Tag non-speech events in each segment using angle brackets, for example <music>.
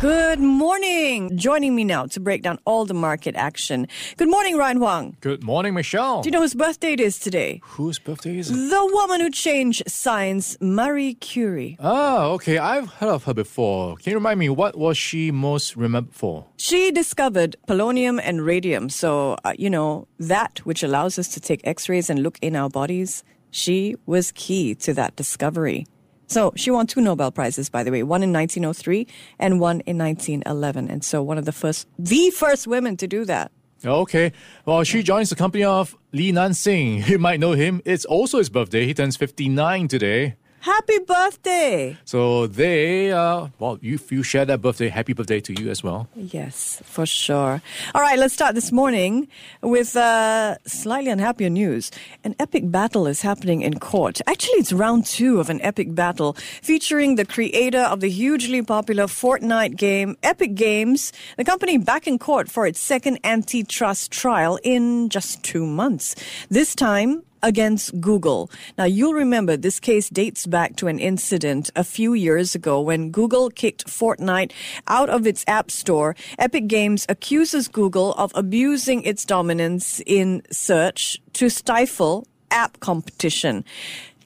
Good morning. Joining me now to break down all the market action. Good morning, Ryan Huang. Good morning, Michelle. Do you know whose birthday it is today? Whose birthday is it? The woman who changed science, Marie Curie. Oh, okay. I've heard of her before. Can you remind me what was she most remembered for? She discovered polonium and radium. So, uh, you know, that which allows us to take x rays and look in our bodies, she was key to that discovery. So she won two Nobel Prizes, by the way, one in 1903 and one in 1911. And so one of the first, the first women to do that. Okay. Well, she joins the company of Li Nanxing. <laughs> You might know him. It's also his birthday. He turns 59 today. Happy birthday! So they, uh, well, if you share that birthday, happy birthday to you as well. Yes, for sure. All right, let's start this morning with uh, slightly unhappier news. An epic battle is happening in court. Actually, it's round two of an epic battle featuring the creator of the hugely popular Fortnite game, Epic Games, the company back in court for its second antitrust trial in just two months. This time, against Google. Now, you'll remember this case dates back to an incident a few years ago when Google kicked Fortnite out of its App Store. Epic Games accuses Google of abusing its dominance in search to stifle app competition.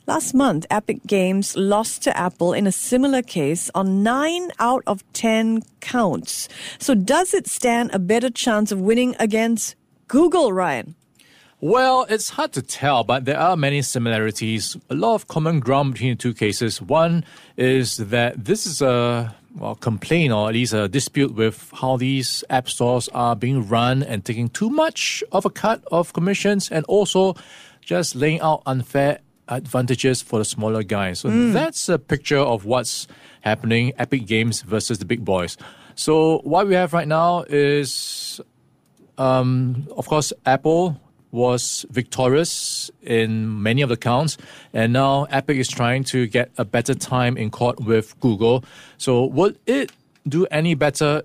Last month, Epic Games lost to Apple in a similar case on 9 out of 10 counts. So does it stand a better chance of winning against Google, Ryan? Well, it's hard to tell, but there are many similarities, a lot of common ground between the two cases. One is that this is a well, complaint or at least a dispute with how these app stores are being run and taking too much of a cut of commissions and also just laying out unfair advantages for the smaller guys. So mm. that's a picture of what's happening Epic Games versus the big boys. So what we have right now is, um, of course, Apple was victorious in many of the counts, and now Epic is trying to get a better time in court with Google. So, would it do any better?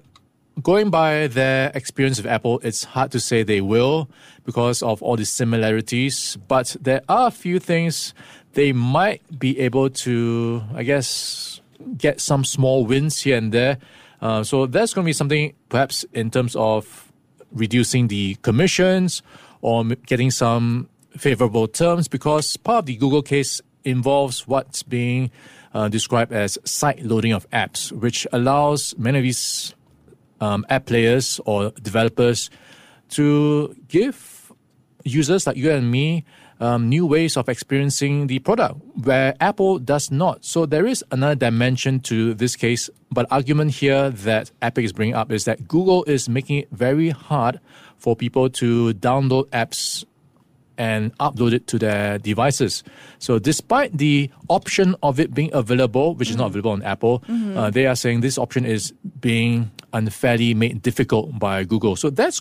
Going by their experience with Apple, it's hard to say they will because of all the similarities, but there are a few things they might be able to, I guess, get some small wins here and there. Uh, so, that's going to be something perhaps in terms of reducing the commissions or getting some favorable terms because part of the Google case involves what's being uh, described as side loading of apps, which allows many of these um, app players or developers to give users like you and me um, new ways of experiencing the product where Apple does not. So there is another dimension to this case, but argument here that Epic is bringing up is that Google is making it very hard for people to download apps and upload it to their devices. So, despite the option of it being available, which mm-hmm. is not mm-hmm. available on Apple, mm-hmm. uh, they are saying this option is being unfairly made difficult by Google. So, that's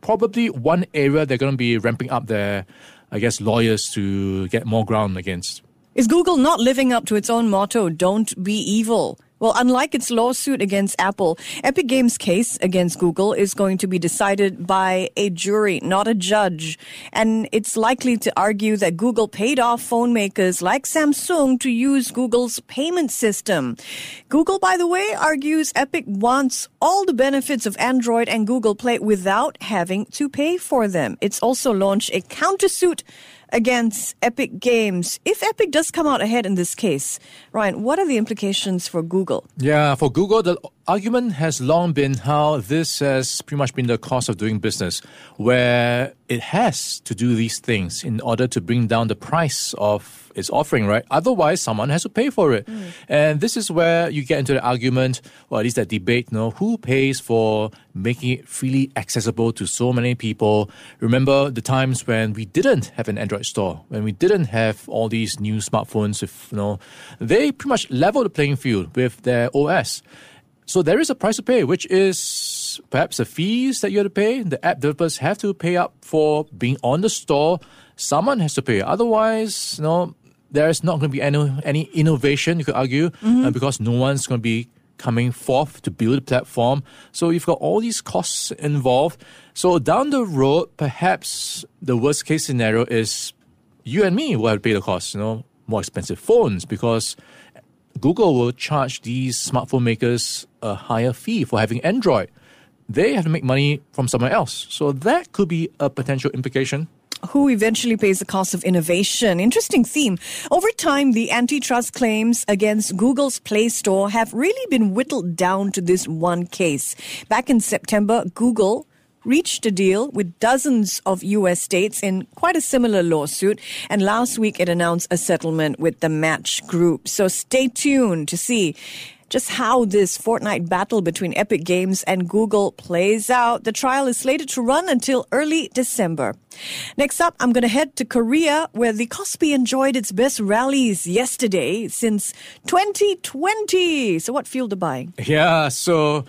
probably one area they're going to be ramping up their, I guess, lawyers to get more ground against. Is Google not living up to its own motto, don't be evil? Well, unlike its lawsuit against Apple, Epic Games' case against Google is going to be decided by a jury, not a judge. And it's likely to argue that Google paid off phone makers like Samsung to use Google's payment system. Google, by the way, argues Epic wants all the benefits of Android and Google Play without having to pay for them. It's also launched a countersuit against Epic Games. If Epic does come out ahead in this case, Ryan, what are the implications for Google? Yeah, for Google, the argument has long been how this has pretty much been the cost of doing business, where it has to do these things in order to bring down the price of its offering, right? Otherwise, someone has to pay for it. Mm. And this is where you get into the argument, or at least that debate, you know, who pays for making it freely accessible to so many people? Remember the times when we didn't have an Android store, when we didn't have all these new smartphones, if, you know, they pretty much level the playing field with their OS. So there is a price to pay, which is perhaps the fees that you have to pay. The app developers have to pay up for being on the store. Someone has to pay. Otherwise, you know, there is not going to be any, any innovation, you could argue, mm-hmm. uh, because no one's going to be coming forth to build a platform. So you've got all these costs involved. So down the road, perhaps the worst case scenario is you and me will have to pay the cost, you know, more expensive phones because Google will charge these smartphone makers a higher fee for having Android. They have to make money from somewhere else. So that could be a potential implication who eventually pays the cost of innovation. Interesting theme. Over time, the antitrust claims against Google's Play Store have really been whittled down to this one case. Back in September, Google reached a deal with dozens of U.S. states in quite a similar lawsuit. And last week it announced a settlement with the Match Group. So stay tuned to see just how this Fortnite battle between Epic Games and Google plays out. The trial is slated to run until early December. Next up, I'm going to head to Korea, where the Kospi enjoyed its best rallies yesterday since 2020. So, what fueled the buying? Yeah, so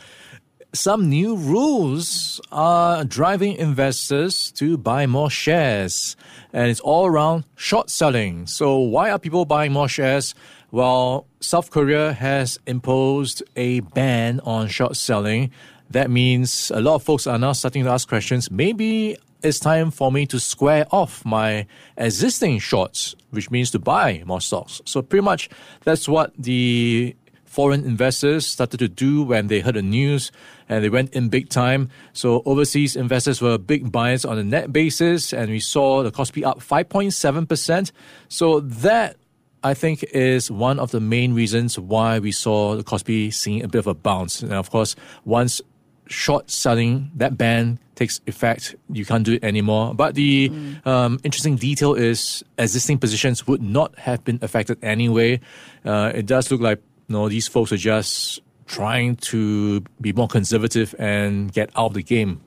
some new rules are driving investors to buy more shares, and it's all around short selling. So, why are people buying more shares? Well, South Korea has imposed a ban on short selling. That means a lot of folks are now starting to ask questions. Maybe it's time for me to square off my existing shorts, which means to buy more stocks. So, pretty much that's what the foreign investors started to do when they heard the news and they went in big time. So overseas investors were big buyers on a net basis, and we saw the Kospi up 5.7%. So that I think is one of the main reasons why we saw the Kospi seeing a bit of a bounce. And of course, once short selling that ban takes effect, you can't do it anymore. But the mm. um, interesting detail is existing positions would not have been affected anyway. Uh, it does look like no, these folks are just trying to be more conservative and get out of the game.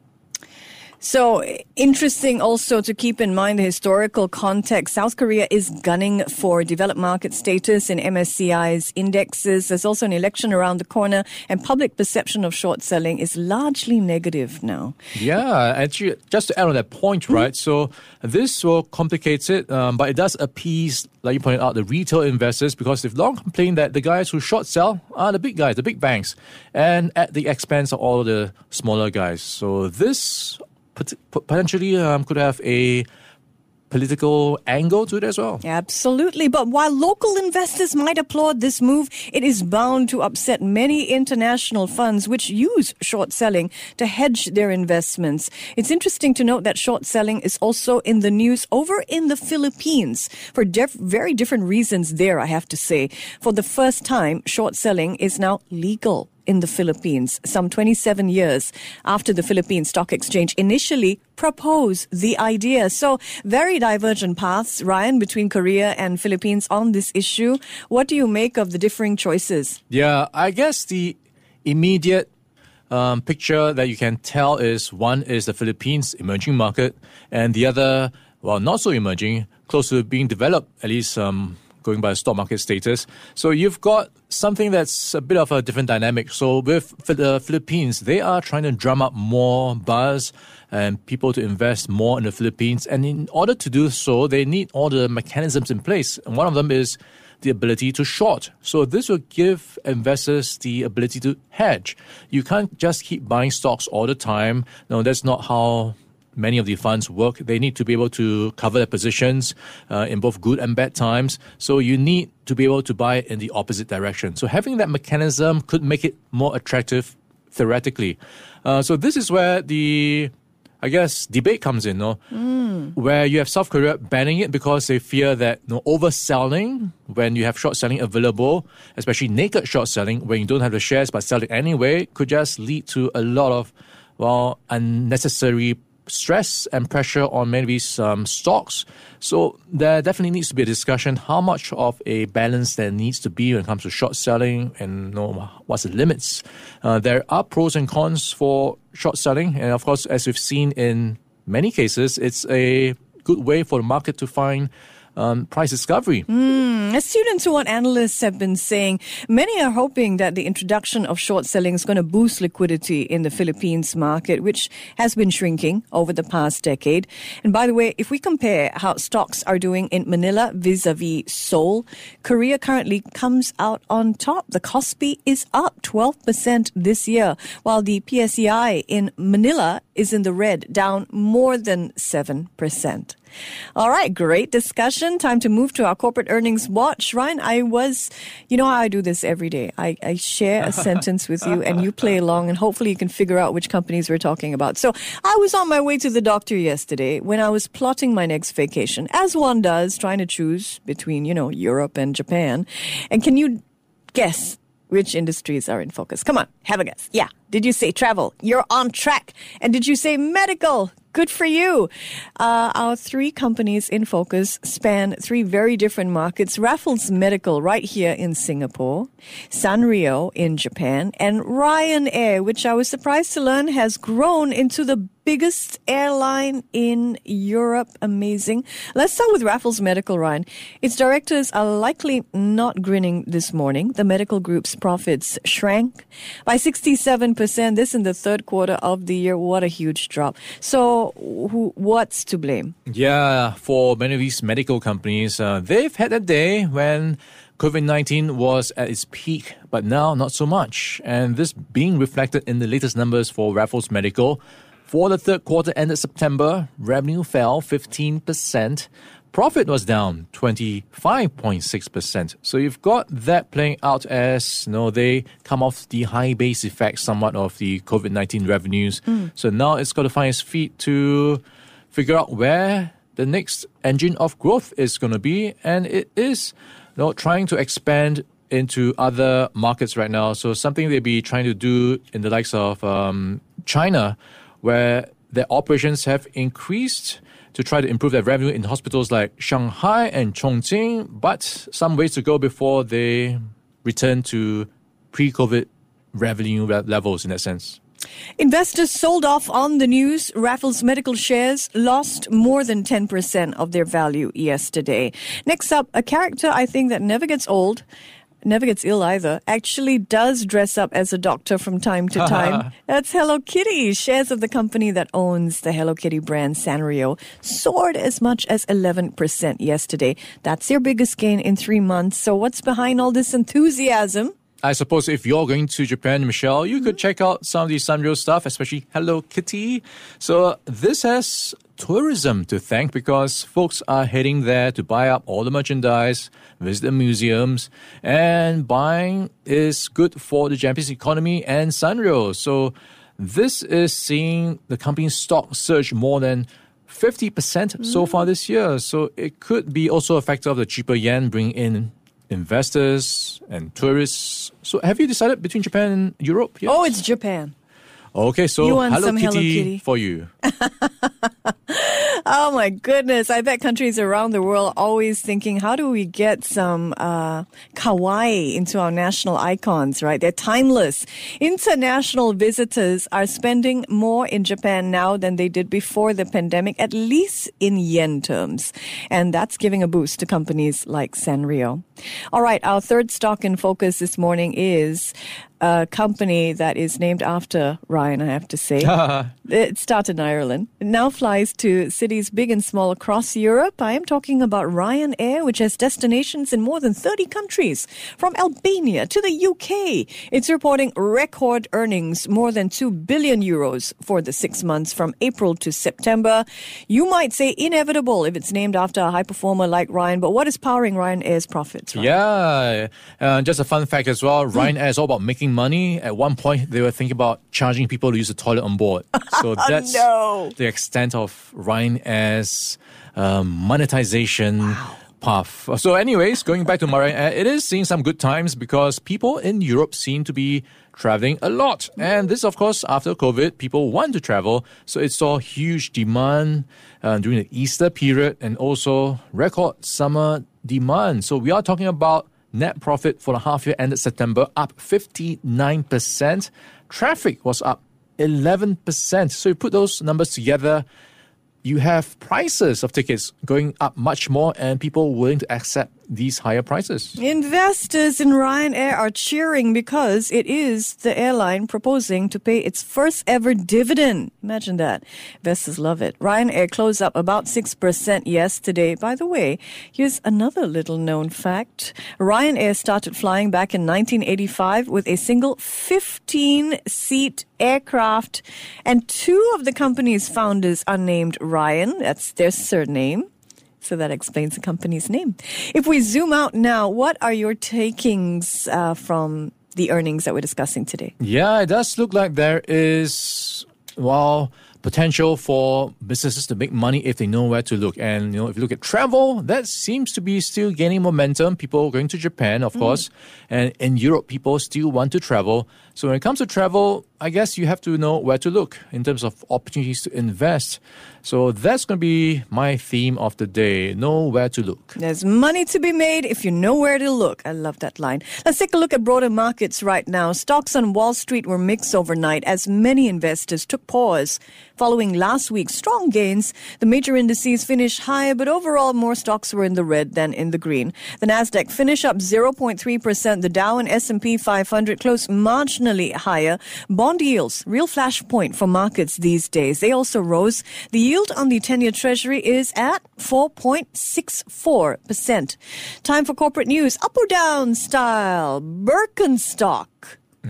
So interesting also to keep in mind the historical context. South Korea is gunning for developed market status in MSCI's indexes. There's also an election around the corner and public perception of short selling is largely negative now. Yeah, actually, just to add on that point, mm-hmm. right? So this will complicate it, um, but it does appease, like you pointed out, the retail investors because they've long complained that the guys who short sell are the big guys, the big banks, and at the expense of all the smaller guys. So this potentially um, could have a political angle to it as well. Absolutely. But while local investors might applaud this move, it is bound to upset many international funds which use short selling to hedge their investments. It's interesting to note that short selling is also in the news over in the Philippines for def- very different reasons there, I have to say. For the first time, short selling is now legal in the Philippines, some 27 years after the Philippine Stock Exchange initially proposed the idea. So very divergent paths, Ryan, between Korea and Philippines on this issue. What do you make of the differing choices? Yeah, I guess the immediate um, picture that you can tell is one is the Philippines emerging market, and the other, well, not so emerging, close to being developed, at least um, going by stock market status. So you've got something that's a bit of a different dynamic. So with the uh, Philippines, they are trying to drum up more buzz and people to invest more in the Philippines. And in order to do so, they need all the mechanisms in place. And one of them is the ability to short. So this will give investors the ability to hedge. You can't just keep buying stocks all the time. No, that's not how many of the funds work, they need to be able to cover their positions uh, in both good and bad times. So you need to be able to buy in the opposite direction. So having that mechanism could make it more attractive theoretically. Uh, so this is where the I guess debate comes in, no? Mm. Where you have South Korea banning it because they fear that no overselling when you have short selling available, especially naked short selling when you don't have the shares but sell it anyway, could just lead to a lot of well unnecessary stress and pressure on many of these um, stocks. So there definitely needs to be a discussion how much of a balance there needs to be when it comes to short selling and you know, what's the limits. Uh, there are pros and cons for short selling, and of course, as we've seen in many cases, it's a good way for the market to find um, price discovery. Mm, as students who what analysts have been saying, many are hoping that the introduction of short selling is going to boost liquidity in the Philippines market, which has been shrinking over the past decade. And by the way, if we compare how stocks are doing in Manila vis-a-vis Seoul, Korea currently comes out on top. The Kospi is up 12% this year, while the PSEI in Manila is in the red, down more than 7%. All right, great discussion. Time to move to our corporate earnings watch. Ryan, I was, you know how I do this every day. I, I share a sentence with you and you play along and hopefully you can figure out which companies we're talking about. So I was on my way to the doctor yesterday when I was plotting my next vacation, as one does, trying to choose between, you know, Europe and Japan. And can you guess which industries are in focus? Come on, have a guess. Yeah. Did you say travel? You're on track. And did you say medical? Good for you. Uh, our three companies in focus span three very different markets. Raffles Medical right here in Singapore, Sanrio in Japan, and Ryanair, which I was surprised to learn has grown into the biggest airline in Europe. Amazing. Let's start with Raffles Medical, Ryan. Its directors are likely not grinning this morning. The medical group's profits shrank by 67%. This in the third quarter of the year. What a huge drop. So, who, what's to blame? Yeah, for many of these medical companies, uh, they've had a day when COVID 19 was at its peak, but now not so much. And this being reflected in the latest numbers for Raffles Medical. For the third quarter ended September, revenue fell 15%. Profit was down 25.6%. So you've got that playing out as you know, they come off the high base effect somewhat of the COVID 19 revenues. Mm. So now it's got to find its feet to figure out where the next engine of growth is going to be. And it is you know, trying to expand into other markets right now. So something they'll be trying to do in the likes of um, China where their operations have increased to try to improve their revenue in hospitals like Shanghai and Chongqing, but some ways to go before they return to pre COVID revenue levels in that sense. Investors sold off on the news. Raffles Medical shares lost more than 10% of their value yesterday. Next up, a character I think that never gets old never gets ill either, actually does dress up as a doctor from time to time. <laughs> That's Hello Kitty. Shares of the company that owns the Hello Kitty brand, Sanrio, soared as much as 11% yesterday. That's their biggest gain in three months. So what's behind all this enthusiasm? I suppose if you're going to Japan, Michelle, you could mm-hmm. check out some of the Sanrio stuff, especially Hello Kitty. So this has tourism to thank because folks are heading there to buy up all the merchandise, visit the museums, and buying is good for the Japanese economy and Sanrio. So this is seeing the company's stock surge more than 50% mm. so far this year. So it could be also a factor of the cheaper yen bringing in investors and tourists. So, have you decided between Japan and Europe? Yes? Oh, it's Japan. Okay, so you want Hello, Kitty Hello Kitty for you. <laughs> oh my goodness! I bet countries around the world always thinking, how do we get some uh, kawaii into our national icons? Right? They're timeless. International visitors are spending more in Japan now than they did before the pandemic, at least in yen terms, and that's giving a boost to companies like Sanrio. All right, our third stock in focus this morning is a company that is named after Ryan, I have to say. <laughs> it started in Ireland. It now flies to cities big and small across Europe. I am talking about Ryanair, which has destinations in more than 30 countries, from Albania to the UK. It's reporting record earnings, more than 2 billion euros for the six months from April to September. You might say inevitable if it's named after a high performer like Ryan, but what is powering Ryanair's profits? Ryan? Yeah, uh, just a fun fact as well. Ryanair is all about making making money. At one point, they were thinking about charging people to use the toilet on board. <laughs> So <laughs> that's no. the extent of Ryanair's um, monetization. Wow path. So, anyways, going back to Ryanair, it is seeing some good times because people in Europe seem to be traveling a lot. And this, of course, after COVID, people want to travel. So it saw huge demand uh, during the Easter period and also record summer demand. So we are talking about Net profit for the half year ended September up 59%. Traffic was up 11%. So you put those numbers together, you have prices of tickets going up much more and people willing to accept these higher prices. Investors in Ryanair are cheering because it is the airline proposing to pay its first ever dividend. Imagine that. Investors love it. Ryanair closed up about 6% yesterday. By the way, here's another little known fact. Ryanair started flying back in 1985 with a single 15 seat aircraft, and two of the company's founders are named Ryan. That's their surname. So that explains the company's name. If we zoom out now, what are your takings uh, from the earnings that we're discussing today? Yeah, it does look like there is, well, potential for businesses to make money if they know where to look. And you know, if you look at travel, that seems to be still gaining momentum. People going to Japan, of mm. course, and in Europe, people still want to travel. So when it comes to travel, I guess you have to know where to look in terms of opportunities to invest. So that's going to be my theme of the day. Know where to look. There's money to be made if you know where to look. I love that line. Let's take a look at broader markets right now. Stocks on Wall Street were mixed overnight as many investors took pause following last week's strong gains. The major indices finished higher, but overall more stocks were in the red than in the green. The Nasdaq finished up 0.3%. The Dow and S&P 500 closed marginally higher. Bond yields, real flashpoint for markets these days. They also rose. The yield on the 10-year treasury is at 4.64%. Time for corporate news. Up or down style. Birkenstock.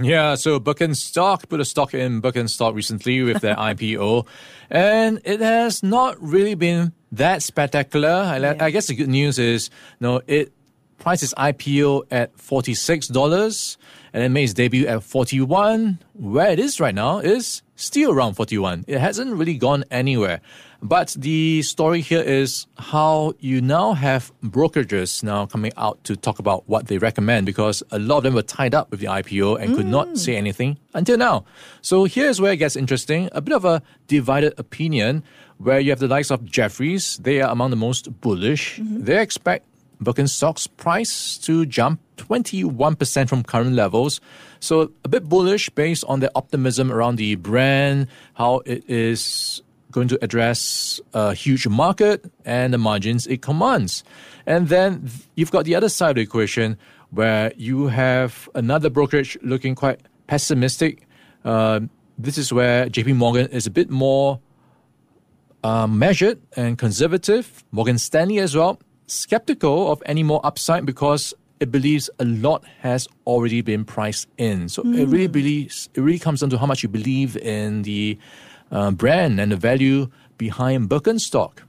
Yeah, so Birkenstock put a stock in Birkenstock recently with their <laughs> IPO, and it has not really been that spectacular. I, yeah. I guess the good news is, you know, it priced its IPO at $46 and it made its debut at 41. Where it is right now is still around 41. It hasn't really gone anywhere. But the story here is how you now have brokerages now coming out to talk about what they recommend because a lot of them were tied up with the IPO and mm. could not mm. say anything until now. So here's where it gets interesting. A bit of a divided opinion where you have the likes of Jefferies. They are among the most bullish. Mm-hmm. They expect Birkenstock's price to jump 21% from current levels. So a bit bullish based on the optimism around the brand, how it is going to address a huge market and the margins it commands. And then you've got the other side of the equation where you have another brokerage looking quite pessimistic. Uh, this is where JP Morgan is a bit more uh, measured and conservative. Morgan Stanley as well, skeptical of any more upside because it believes a lot has already been priced in. So mm. it really believes it really comes down to how much you believe in the uh, brand and the value behind Birkenstock.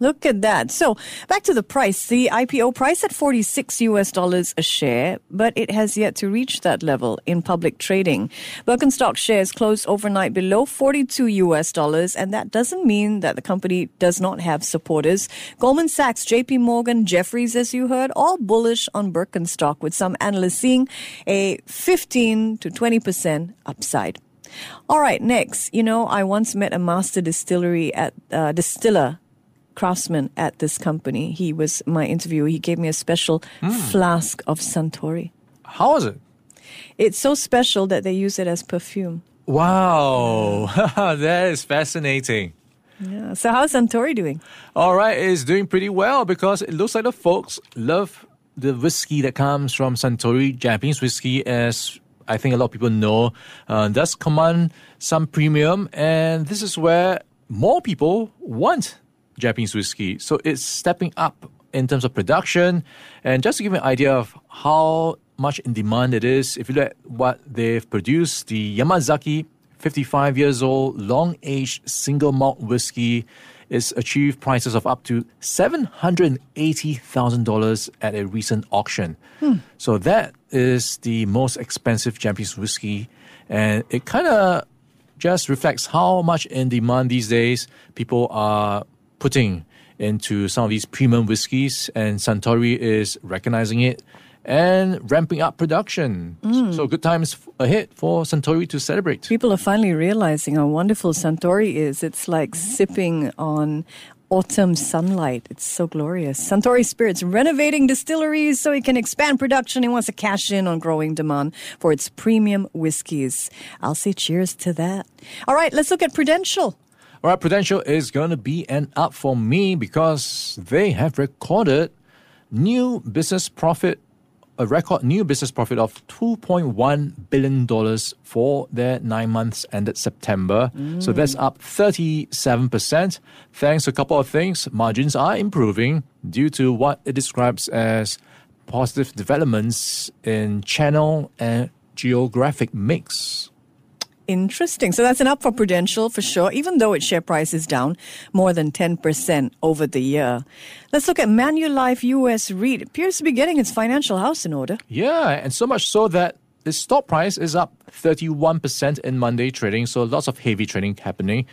Look at that. So back to the price. The IPO price at 46 US dollars a share, but it has yet to reach that level in public trading. Birkenstock shares closed overnight below 42 US dollars, and that doesn't mean that the company does not have supporters. Goldman Sachs, JP Morgan, Jefferies, as you heard, all bullish on Birkenstock, with some analysts seeing a 15 to 20% upside. All right, next, you know, I once met a master distillery at uh, distiller craftsman at this company. He was my interviewer. He gave me a special mm. flask of Suntory. How is it? It's so special that they use it as perfume. Wow, <laughs> that is fascinating. Yeah. So how's Suntory doing? All right, it's doing pretty well because it looks like the folks love the whiskey that comes from Suntory Japanese whiskey as I think a lot of people know, uh, does command some premium, and this is where more people want Japanese whiskey. So it's stepping up in terms of production. And just to give you an idea of how much in demand it is, if you look at what they've produced, the Yamazaki 55 years old, long aged single malt whiskey is achieved prices of up to $780,000 at a recent auction. Hmm. So that is the most expensive Japanese whiskey. And it kind of just reflects how much in demand these days people are putting into some of these premium whiskeys. And Suntory is recognizing it and ramping up production. Mm. So good times ahead for Suntory to celebrate. People are finally realizing how wonderful Suntory is. It's like sipping on autumn sunlight. It's so glorious. Suntory Spirits renovating distilleries so it can expand production. It wants to cash in on growing demand for its premium whiskeys. I'll say cheers to that. All right, let's look at Prudential. All right, Prudential is going to be an up for me because they have recorded new business profit, a record new business profit of $2.1 billion for their nine months ended September. So mm. that's up 37%. Thanks to a couple of things, margins are improving due to what it describes as positive developments in channel and geographic mix. Interesting. So that's an up for Prudential for sure, even though its share price is down more than 10% over the year. Let's look at Manulife US REIT. It appears to be getting its financial house in order. Yeah, and so much so that the stock price is up 31% in Monday trading, so lots of heavy trading happening.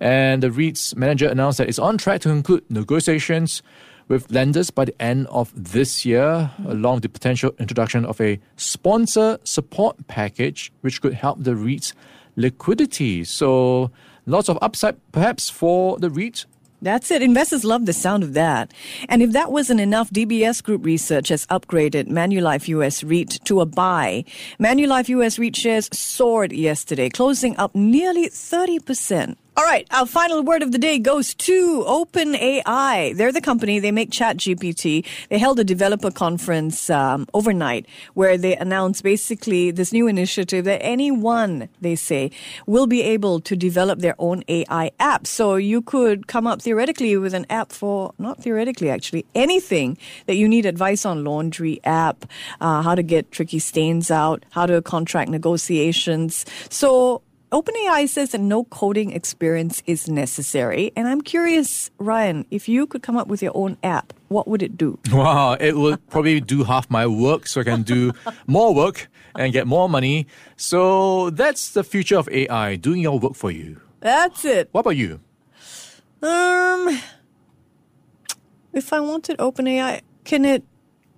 And the REIT's manager announced that it's on track to conclude negotiations with lenders by the end of this year, along with the potential introduction of a sponsor support package, which could help the REIT's liquidity. So lots of upside perhaps for the REIT That's it. Investors love the sound of that. And if that wasn't enough, DBS Group Research has upgraded Manulife US REIT to a buy. Manulife US REIT shares soared yesterday, closing up nearly 30%. All right, our final word of the day goes to OpenAI. They're the company, they make ChatGPT. They held a developer conference um, overnight where they announced basically this new initiative that anyone, they say, will be able to develop their own AI app. So you could come up theoretically with an app for, not theoretically actually, anything that you need advice on laundry app, uh, how to get tricky stains out, how to contract negotiations. So OpenAI says that no coding experience is necessary. And I'm curious, Ryan, if you could come up with your own app, what would it do? <laughs> Wow, it would probably do half my work so I can do more work and get more money. So that's the future of AI, doing your work for you. That's it. What about you? Um, if I wanted OpenAI, can it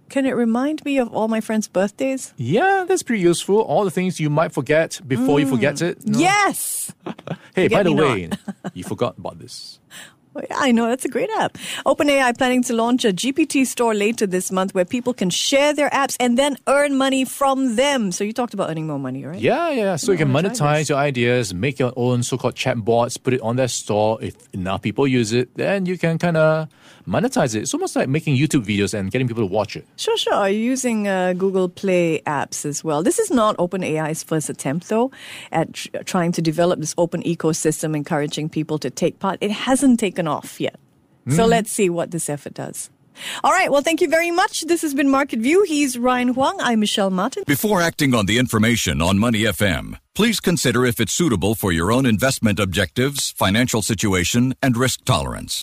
can it remind me of all my friends' birthdays? Yeah, that's pretty useful. All the things you might forget before you forget it. No? Yes. <laughs> Hey, by the way, <laughs> you forgot about this. Yeah, I know, that's a great app. OpenAI planning to launch a GPT store later this month where people can share their apps and then earn money from them. So you talked about earning more money, right? Yeah, yeah. So you can gonna try monetize your ideas, make your own so-called chatbots, put it on their store. If enough people use it, then you can kind of monetize it. It's almost like making YouTube videos and getting people to watch it. Sure, sure. Are you using uh, Google Play apps as well? This is not OpenAI's first attempt, though, at tr- trying to develop this open ecosystem, encouraging people to take part. It hasn't taken off yet. So let's see what this effort does. All right. Well, thank you very much. This has been Market View. He's Ryan Huang. I'm Michelle Martin. Before acting on the information on Money FM, please consider if it's suitable for your own investment objectives, financial situation, and risk tolerance.